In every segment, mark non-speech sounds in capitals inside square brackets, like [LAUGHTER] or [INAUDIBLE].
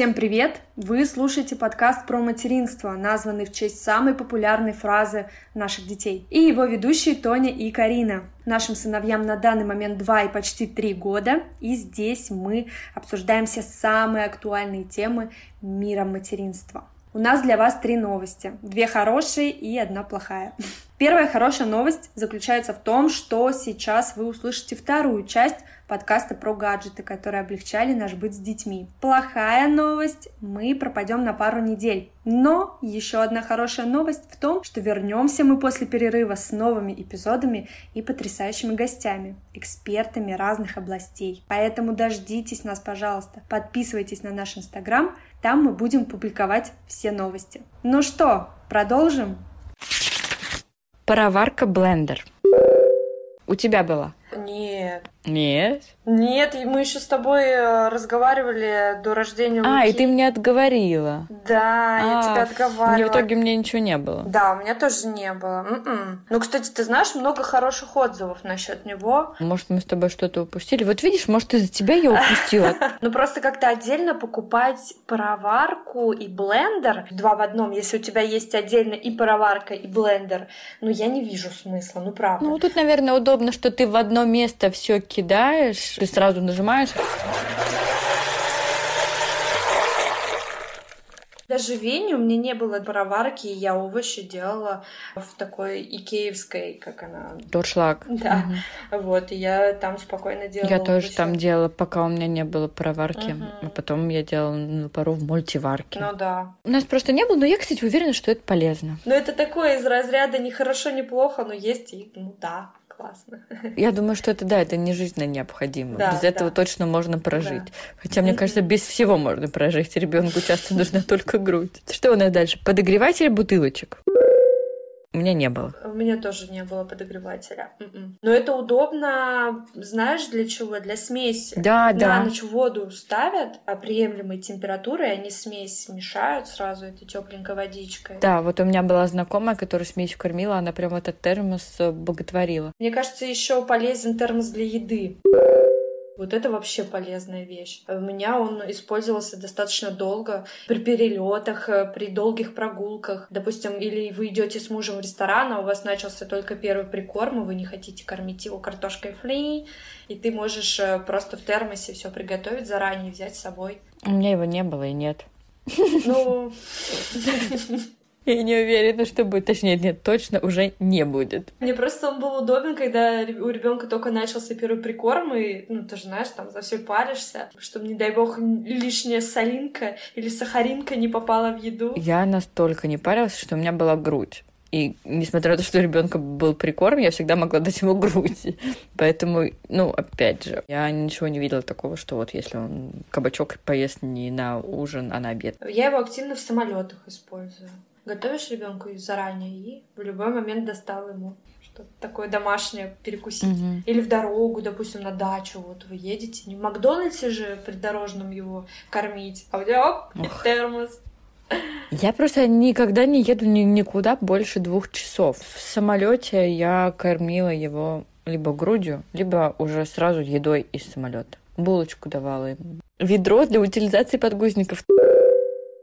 Всем привет! Вы слушаете подкаст про материнство, названный в честь самой популярной фразы наших детей. И его ведущие Тоня и Карина. Нашим сыновьям на данный момент 2 и почти 3 года. И здесь мы обсуждаем все самые актуальные темы мира материнства. У нас для вас три новости. Две хорошие и одна плохая. Первая хорошая новость заключается в том, что сейчас вы услышите вторую часть подкаста про гаджеты, которые облегчали наш быт с детьми. Плохая новость, мы пропадем на пару недель. Но еще одна хорошая новость в том, что вернемся мы после перерыва с новыми эпизодами и потрясающими гостями, экспертами разных областей. Поэтому дождитесь нас, пожалуйста. Подписывайтесь на наш инстаграм, там мы будем публиковать все новости. Ну что, продолжим? Пароварка блендер. У тебя была? Нет. Нет? Нет, мы еще с тобой э, разговаривали до рождения А, и ты мне отговорила. Да, я А, тебя отговаривала. В итоге мне ничего не было. Да, у меня тоже не было. М-м. Ну, кстати, ты знаешь, много хороших отзывов насчет него. Может, мы с тобой что-то упустили? Вот видишь, может, из-за тебя я упустила. [LAUGHS] Ну, просто как-то отдельно покупать пароварку и блендер два в одном, если у тебя есть отдельно и пароварка, и блендер, ну, я не вижу смысла, ну, правда. Ну, тут, наверное, удобно, что ты в одно место все кидаешь, ты сразу нажимаешь. Даже в Вене у меня не было пароварки, и я овощи делала в такой икеевской, как она... Дуршлаг. Да, вот, и я там спокойно делала Я тоже овощи. там делала, пока у меня не было пароварки. Мгм. А потом я делала на пару в мультиварке. Ну да. У нас просто не было, но я, кстати, уверена, что это полезно. Но это такое из разряда не хорошо, не плохо, но есть и, ну да, классно. Я думаю, что это, да, это не жизненно необходимо. Да, без этого да. точно можно прожить. Да. Хотя, мне кажется, без всего можно прожить. Ребенку часто нужна только грудь. Что у нас дальше? Подогреватель бутылочек. У меня не было. У меня тоже не было подогревателя. М-м. Но это удобно, знаешь, для чего? Для смеси. Да, На да. ночь воду ставят а приемлемой температуры, и они смесь смешают сразу этой тепленькой водичкой. Да, вот у меня была знакомая, которая смесью кормила, она прям этот термос э, боготворила. Мне кажется, еще полезен термос для еды. Вот это вообще полезная вещь. У меня он использовался достаточно долго при перелетах, э, при долгих прогулках. Допустим, или вы идете с мужем в ресторан, а у вас начался только первый прикорм, и вы не хотите кормить его картошкой фри, и ты можешь э, просто в термосе все приготовить заранее взять с собой. У меня его не было и нет. Ну, [LAUGHS] Я не уверена, что будет. Точнее, нет, точно уже не будет. Мне просто он был удобен, когда у ребенка только начался первый прикорм, и, ну, ты же знаешь, там за все паришься, чтобы, не дай бог, лишняя солинка или сахаринка не попала в еду. Я настолько не парилась, что у меня была грудь. И несмотря на то, что у ребенка был прикорм, я всегда могла дать ему грудь. Поэтому, ну, опять же, я ничего не видела такого, что вот если он кабачок поест не на ужин, а на обед. Я его активно в самолетах использую. Готовишь ребенку заранее и в любой момент достал ему что-то такое домашнее перекусить. Мгм. Или в дорогу, допустим, на дачу, вот вы едете, не в Макдональдсе же придорожном его кормить, а у тебя оп, Ох. [LAUGHS] термос. Я просто никогда не еду ни- никуда больше двух часов. В самолете я кормила его либо грудью, либо уже сразу едой из самолета. Булочку давала ему. Ведро для утилизации подгузников.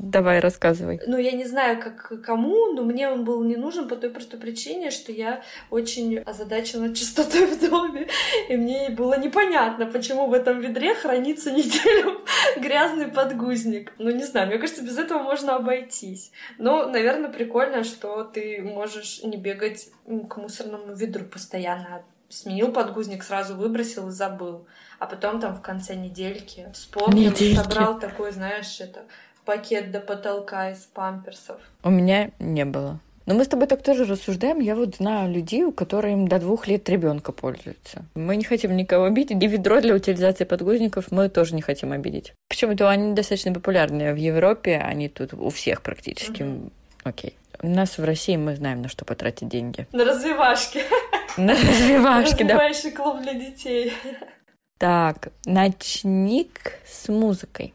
Давай, рассказывай. Ну, я не знаю, как кому, но мне он был не нужен по той простой причине, что я очень озадачена [LAUGHS] чистотой в доме. И мне было непонятно, почему в этом ведре хранится [LAUGHS] неделю грязный подгузник. Ну, не знаю, мне кажется, без этого можно обойтись. Но, наверное, прикольно, что ты можешь не бегать к мусорному ведру постоянно. Сменил подгузник, сразу выбросил и забыл. А потом там в конце недельки вспомнил, Недельки. собрал такой, знаешь, это пакет до потолка из памперсов. У меня не было. Но мы с тобой так тоже рассуждаем. Я вот знаю людей, у которых им до двух лет ребенка пользуются. Мы не хотим никого обидеть. И ведро для утилизации подгузников мы тоже не хотим обидеть. Почему-то они достаточно популярны в Европе. Они тут у всех практически. Мгм. Окей. У нас в России мы знаем, на что потратить деньги. На развивашке. [LAUGHS] На развивашки, да. Развивающий клуб для детей. Так, ночник с музыкой.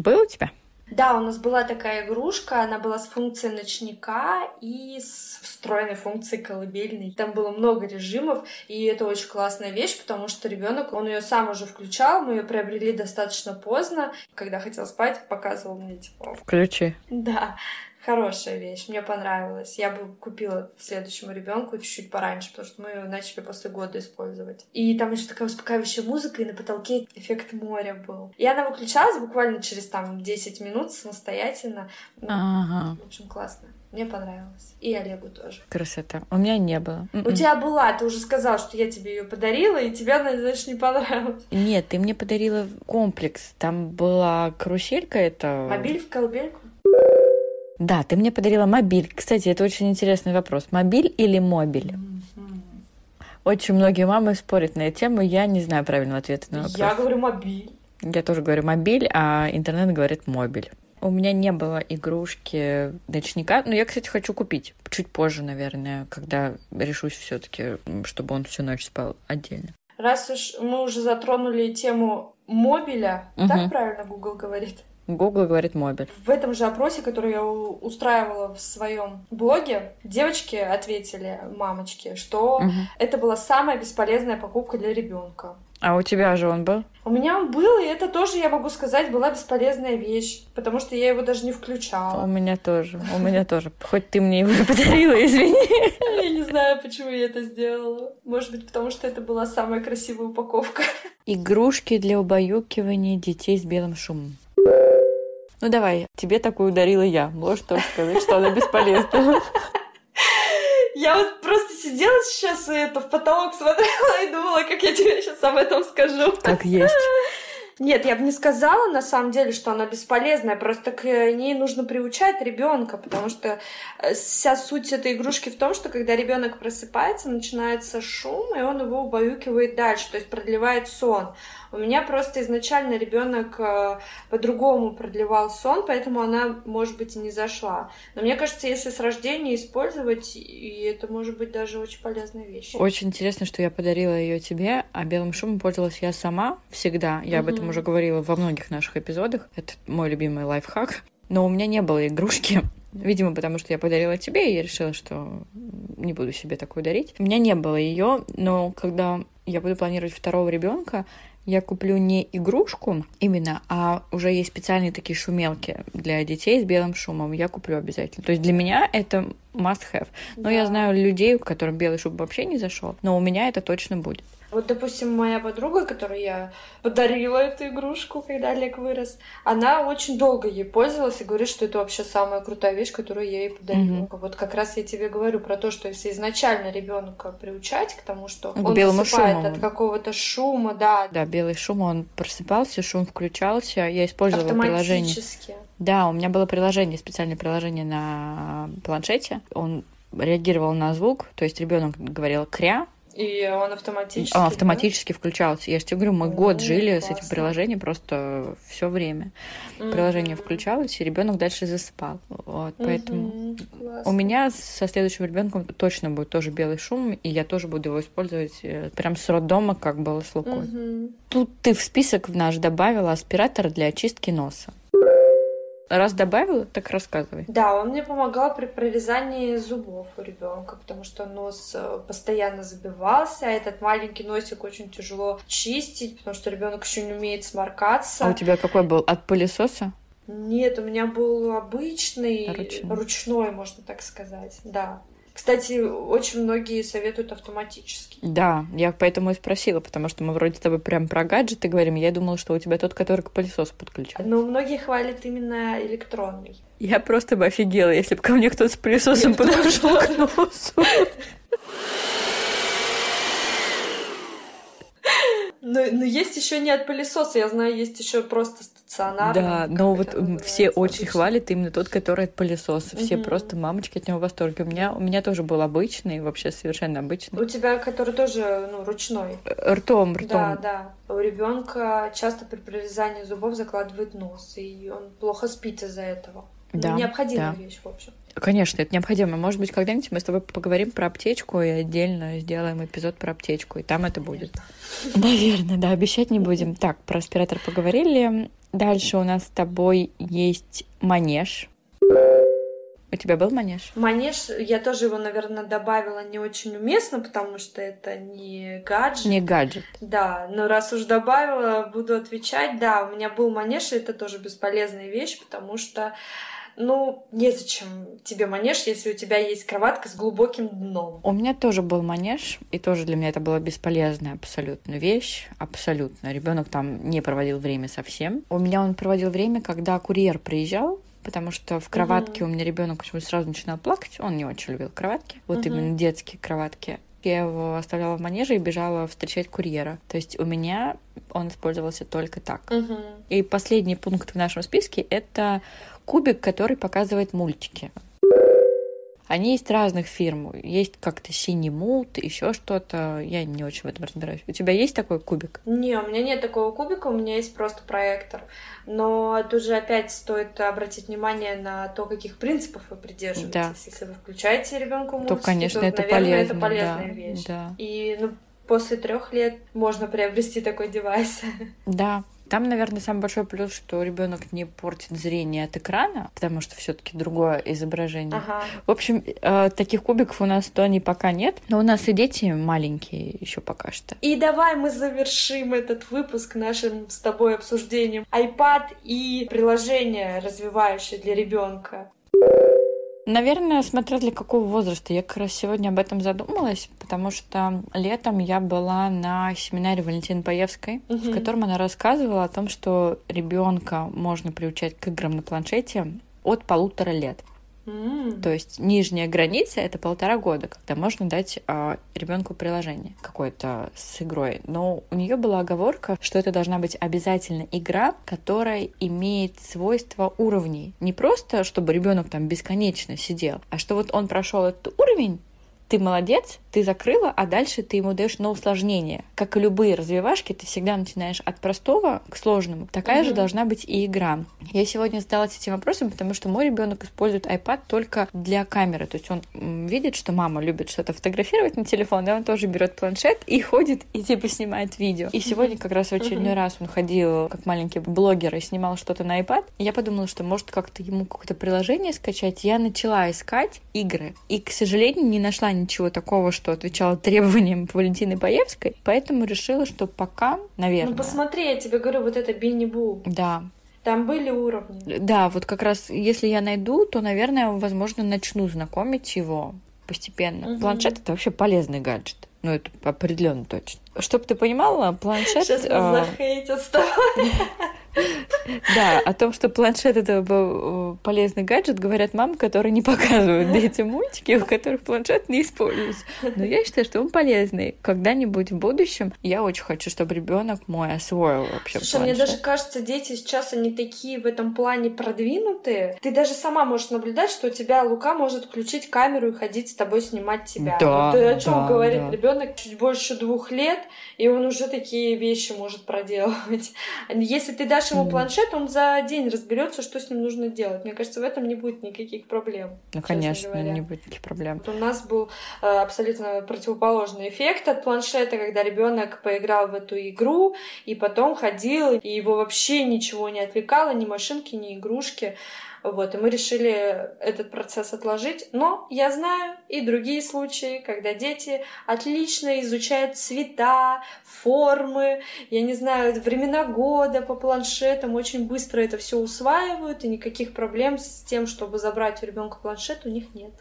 Был у тебя? Да, у нас была такая игрушка, она была с функцией ночника и с встроенной функцией колыбельной. Там было много режимов, и это очень классная вещь, потому что ребенок, он ее сам уже включал, мы ее приобрели достаточно поздно. Когда хотел спать, показывал мне типа. Включи. Да. Хорошая вещь, мне понравилась. Я бы купила следующему ребенку чуть-чуть пораньше, потому что мы ее начали после года использовать. И там еще такая успокаивающая музыка, и на потолке эффект моря был. И она выключалась буквально через там 10 минут самостоятельно. Ну, Ага. В общем, классно. Мне понравилось. И Олегу тоже. Красота. У меня не было. У М-м. тебя была, ты уже сказал, что я тебе ее подарила, и тебе она, значит, не понравилась. Нет, ты мне подарила комплекс. Там была каруселька это. Мобиль в колыбельку? Да, ты мне подарила мобиль. Кстати, это очень интересный вопрос. Мобиль или мобиль? Очень многие мамы спорят на эту тему. Я не знаю правильного ответа на вопрос. Я говорю мобиль. Я тоже говорю мобиль, а интернет говорит мобиль. У меня не было игрушки ночника, но я, кстати, хочу купить чуть позже, наверное, когда решусь все-таки, чтобы он всю ночь спал отдельно. Раз уж мы уже затронули тему мобиля, Мгм. так правильно Google говорит? Google говорит мобиль. В этом же опросе, который я у- устраивала в своем блоге, девочки ответили, мамочки, что Мгм. это была самая бесполезная покупка для ребенка. А у тебя же он был? У меня он был, и это тоже, я могу сказать, была бесполезная вещь, потому что я его даже не У включала. меня тоже. У меня тоже. Хоть ты мне его и подарила, извини. Я не знаю, почему я это сделала. Может быть, потому что это была самая красивая упаковка. Игрушки для убаюкивания детей с белым шумом. Ну давай, тебе такую ударила я. Можешь тоже сказать, что она бесполезна. [LAUGHS] Я вот просто сидела сейчас и это в потолок смотрела и думала, как я тебе сейчас об этом скажу. Как есть. [LAUGHS] Нет, я бы не сказала на самом деле, что она бесполезная, просто к ней нужно приучать ребенка, потому что э, вся суть этой игрушки в том, что когда ребенок просыпается, начинается шум, и он его убаюкивает дальше, то есть продлевает сон. У меня просто изначально ребенок э, по-другому продлевал сон, поэтому она, может быть, и не зашла. Но мне кажется, если с рождения использовать, и это может быть даже очень полезная вещь. Очень интересно, что я подарила ее тебе, а белым шумом пользовалась я сама всегда. Я об этом уже говорила во многих наших эпизодах. Это мой любимый лайфхак. Но у меня не было игрушки. [LAUGHS] Видимо, потому что я подарила тебе, и я решила, что не буду себе такую дарить. У меня не было ее, но когда я буду планировать второго ребенка, я куплю не игрушку именно, а уже есть специальные такие шумелки для детей с белым шумом. Я куплю обязательно. То есть для меня это must have. Но я Да. знаю людей, которым белый шум вообще не зашел, но у меня это точно будет. Вот, допустим, моя подруга, которой я подарила эту игрушку, когда Олег вырос, она очень долго ей пользовалась и говорит, что это вообще самая крутая вещь, которую я ей подарила. Вот как раз я тебе говорю про то, что если изначально ребенка приучать к тому, что К он белому шуму. от какого-то шума, да, Да, белый шум, он просыпался, шум включался. Я использовала приложение. Да, у меня было приложение, специальное приложение на планшете. Он реагировал на звук, то есть ребенок говорил кря, И он автоматически. а автоматически включался. Я же тебе говорю, мы год жили с этим классно. приложением просто все время. да? Приложение включалось, и ребенок дальше засыпал. Вот, поэтому Мгм. у Классно. меня со следующим ребенком точно будет тоже белый шум, и я тоже буду его использовать э, прям с роддома, как было с Лукой. Мгм. Тут ты в список в наш добавила аспиратор для очистки носа. Раз добавила, так рассказывай. Да, он мне помогал при прорезании зубов у ребенка, потому что нос э, постоянно забивался, а этот маленький носик очень тяжело чистить, потому что ребенок еще не умеет сморкаться. А у тебя какой был? От пылесоса? Нет, у меня был обычный, Ручной. ручной, можно так сказать, да. Кстати, очень многие советуют автоматический. Да, я поэтому и спросила, потому что мы вроде с тобой прям про гаджеты говорим. Я думала, что у тебя тот, который к пылесосу подключен. Но многие хвалят именно электронный. Я просто бы офигела, если бы ко мне кто-то с пылесосом подошел к носу. Но, но есть еще не от пылесоса, я знаю, есть еще просто стационарный. Да, но вот м, называется все очень хвалят имно тот, который от пылесоса. Все Мгм. просто мамочки от него в восторге. У меня, у меня тоже был обычный, вообще совершенно обычный. У тебя, который тоже, ну, ручной. Э, Ртом, ртом. Да, да. У ребенка часто при прорезании зубов закладывает нос, и он плохо спит из-за этого. Ну, Да, Необходимая да. вещь, в общем. Конечно, это необходимо. Может быть, когда-нибудь мы с тобой поговорим про аптечку и отдельно сделаем эпизод про аптечку, и там это будет. Наверное, да, обещать не будем. [LAUGHS] Так, про аспиратор поговорили. Дальше у нас с тобой есть манеж. У тебя был манеж? Манеж, я тоже его, наверное, добавила не очень уместно, потому что это не гаджет. Не гаджет. Да, но раз уж добавила, буду отвечать. Да, у меня был манеж, и это тоже бесполезная вещь, потому что ну, незачем тебе манеж, если у тебя есть кроватка с глубоким дном. У меня тоже был манеж, и тоже для меня это была бесполезная абсолютно вещь, абсолютно. Ребенок там не проводил время совсем. У меня он проводил время, когда курьер приезжал, потому что в кроватке угу. у меня ребенок почему-то сразу начинал плакать. Он не очень любил кроватки, вот угу. именно детские кроватки. Я его оставляла в манеже и бежала встречать курьера. То есть у меня он использовался только так. Угу. И последний пункт в нашем списке это кубик, который показывает мультики. Они есть разных фирм. Есть как-то синий мулт, еще что-то. Я не очень в этом разбираюсь. У тебя есть такой кубик? Не, у меня нет такого кубика, у меня есть просто проектор. Но тут же опять стоит обратить внимание на то, каких принципов вы придерживаетесь. Да. Если вы включаете ребенку мультики, то, конечно, то, это наверное, полезно, это полезная да, вещь. Да. И ну, после трех лет можно приобрести такой девайс. Да, там, наверное, самый большой плюс, что ребенок не портит зрение от экрана, потому что все-таки другое изображение. Ага. В общем, э, таких кубиков у нас то не пока нет, но у нас и дети маленькие еще пока что. И давай мы завершим этот выпуск нашим с тобой обсуждением iPad и приложение, развивающее для ребенка. Наверное, смотря для какого возраста. Я как раз сегодня об этом задумалась, потому что летом я была на семинаре Валентины Паевской, угу. в котором она рассказывала о том, что ребенка можно приучать к играм на планшете от полутора лет. То есть нижняя граница это полтора года, когда можно дать э, ребенку приложение какое-то с игрой. Но у нее была оговорка, что это должна быть обязательно игра, которая имеет свойства уровней. Не просто, чтобы ребенок там бесконечно сидел, а что вот он прошел этот уровень, ты молодец, ты закрыла, а дальше ты ему даешь на усложнение. Как и любые развивашки, ты всегда начинаешь от простого к сложному. Такая mm-hmm. же должна быть и игра. Я сегодня задалась этим вопросом, потому что мой ребенок использует iPad только для камеры. То есть он видит, что мама любит что-то фотографировать на телефон, и он тоже берет планшет и ходит и типа снимает видео. И сегодня как раз в очередной раз он ходил как маленький блогер и снимал что-то на iPad. И я подумала, что может как-то ему какое-то приложение скачать. Я начала искать игры. И, к сожалению, не нашла ничего такого, что отвечало требованиям Валентины Боевской, поэтому решила, что пока, наверное... Ну посмотри, я тебе говорю, вот это Бинни Бу. Да, там были уровни. Да, вот как раз если я найду, то, наверное, возможно, начну знакомить его постепенно. Угу. Планшет это вообще полезный гаджет. Ну, это определенно точно. Чтобы ты понимала, планшет... Сейчас нас а... захейтят с тобой. [LAUGHS] Да, о том, что планшет это полезный гаджет, говорят мамы, которые не показывают [LAUGHS] детям мультики, у которых планшет не используется. Но я считаю, что он полезный. Когда-нибудь в будущем я очень хочу, чтобы ребенок мой освоил вообще Слушай, планшет. мне даже кажется, дети сейчас они такие в этом плане продвинутые. Ты даже сама можешь наблюдать, что у тебя Лука может включить камеру и ходить с тобой снимать тебя. Да, вот о чем да, говорит да. ребенок чуть больше двух лет, и он уже такие вещи может проделывать. [LAUGHS] Если ты дашь ему планшет, он за день разберется, что с ним нужно делать. Мне кажется, в этом не будет никаких проблем. Ну, конечно, не будет никаких проблем. Вот у нас был э, абсолютно противоположный эффект от планшета, когда ребенок поиграл в эту игру и потом ходил, и его вообще ничего не отвлекало, ни машинки, ни игрушки. Вот, и мы решили этот процесс отложить. Но я знаю и другие случаи, когда дети отлично изучают цвета, формы, я не знаю, времена года по планшетам, очень быстро это все усваивают, и никаких проблем с тем, чтобы забрать у ребенка планшет, у них нет.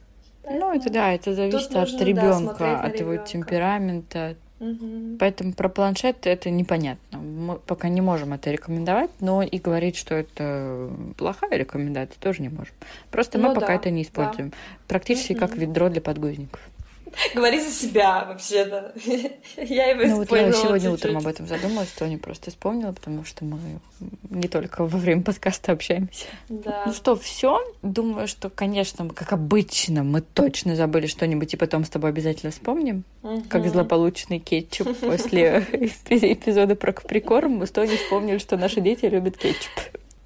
Поэтому ну, это да, это зависит от ребенка, да, от его темперамента, Угу. Поэтому про планшет это непонятно. Мы пока не можем это рекомендовать, но и говорить, что это плохая рекомендация, тоже не можем. Просто ну, мы пока да, это не используем. Да. Практически угу. как ведро для подгузников. [LAUGHS] Говори за себя, вообще-то. [LAUGHS] Я его Ну вот я сегодня утром об этом задумалась, что не просто вспомнила, потому что мы не только во время подкаста общаемся. Да. Ну что, все. Думаю, что, конечно, как обычно, мы точно забыли что-нибудь, и потом с тобой обязательно вспомним. Угу. Как злополучный кетчуп [LAUGHS] после эпизода про каприкорм, мы с Тони вспомнили, что наши дети любят кетчуп.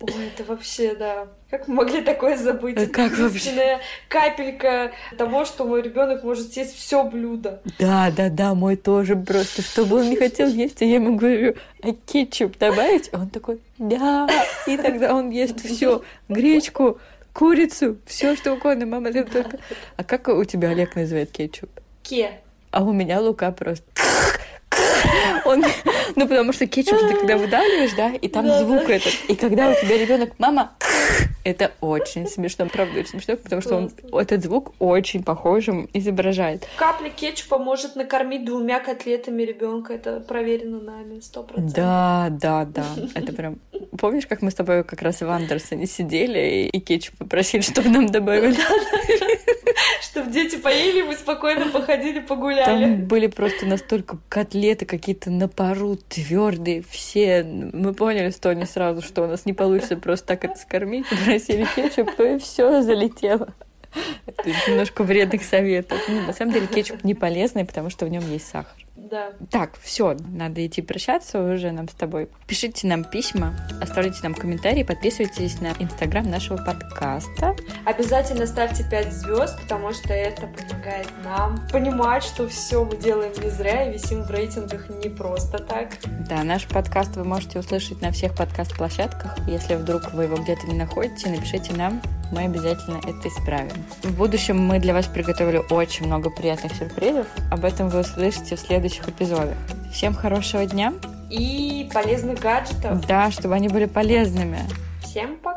Ой, это вообще, да. Как мы могли такое забыть? А как вообще? капелька того, что мой ребенок может съесть все блюдо. Да, да, да, мой тоже просто, чтобы он не хотел есть, а я ему говорю, а кетчуп добавить? Он такой, да, и тогда он ест все, гречку, курицу, все что угодно, мама, ты только... А как у тебя Олег называет кетчуп? Ке. А у меня Лука просто он, ну, потому что кетчуп ты когда выдавливаешь, да, и там да, звук да. этот. И когда у тебя ребенок, мама, [LAUGHS] это очень смешно, правда, очень смешно, потому что он этот звук очень похожим изображает. Капля кетчупа может накормить двумя котлетами ребенка, это проверено нами, сто процентов. Да, да, да, это прям... Помнишь, как мы с тобой как раз в Андерсоне сидели и кетчуп попросили, чтобы нам добавили? [LAUGHS] Чтобы дети поели, мы спокойно походили, погуляли. Там были просто настолько котлеты какие-то на пару, твердые, все. Мы поняли с Тони сразу, что у нас не получится просто так это скормить. [LAUGHS] Попросили кетчуп, и все залетело. Это немножко вредных советов. Ну, на самом деле кетчуп не полезный, потому что в нем есть сахар. Да. Так, все, надо идти прощаться уже нам с тобой. Пишите нам письма, оставляйте нам комментарии, подписывайтесь на инстаграм нашего подкаста. Обязательно ставьте 5 звезд, потому что это помогает нам понимать, что все мы делаем не зря и висим в рейтингах не просто так. Да, наш подкаст вы можете услышать на всех подкаст-площадках. Если вдруг вы его где-то не находите, напишите нам, мы обязательно это исправим. В будущем мы для вас приготовили очень много приятных сюрпризов. Об этом вы услышите в следующих эпизодах. Всем хорошего дня! И полезных гаджетов. Да, чтобы они были полезными. Всем пока!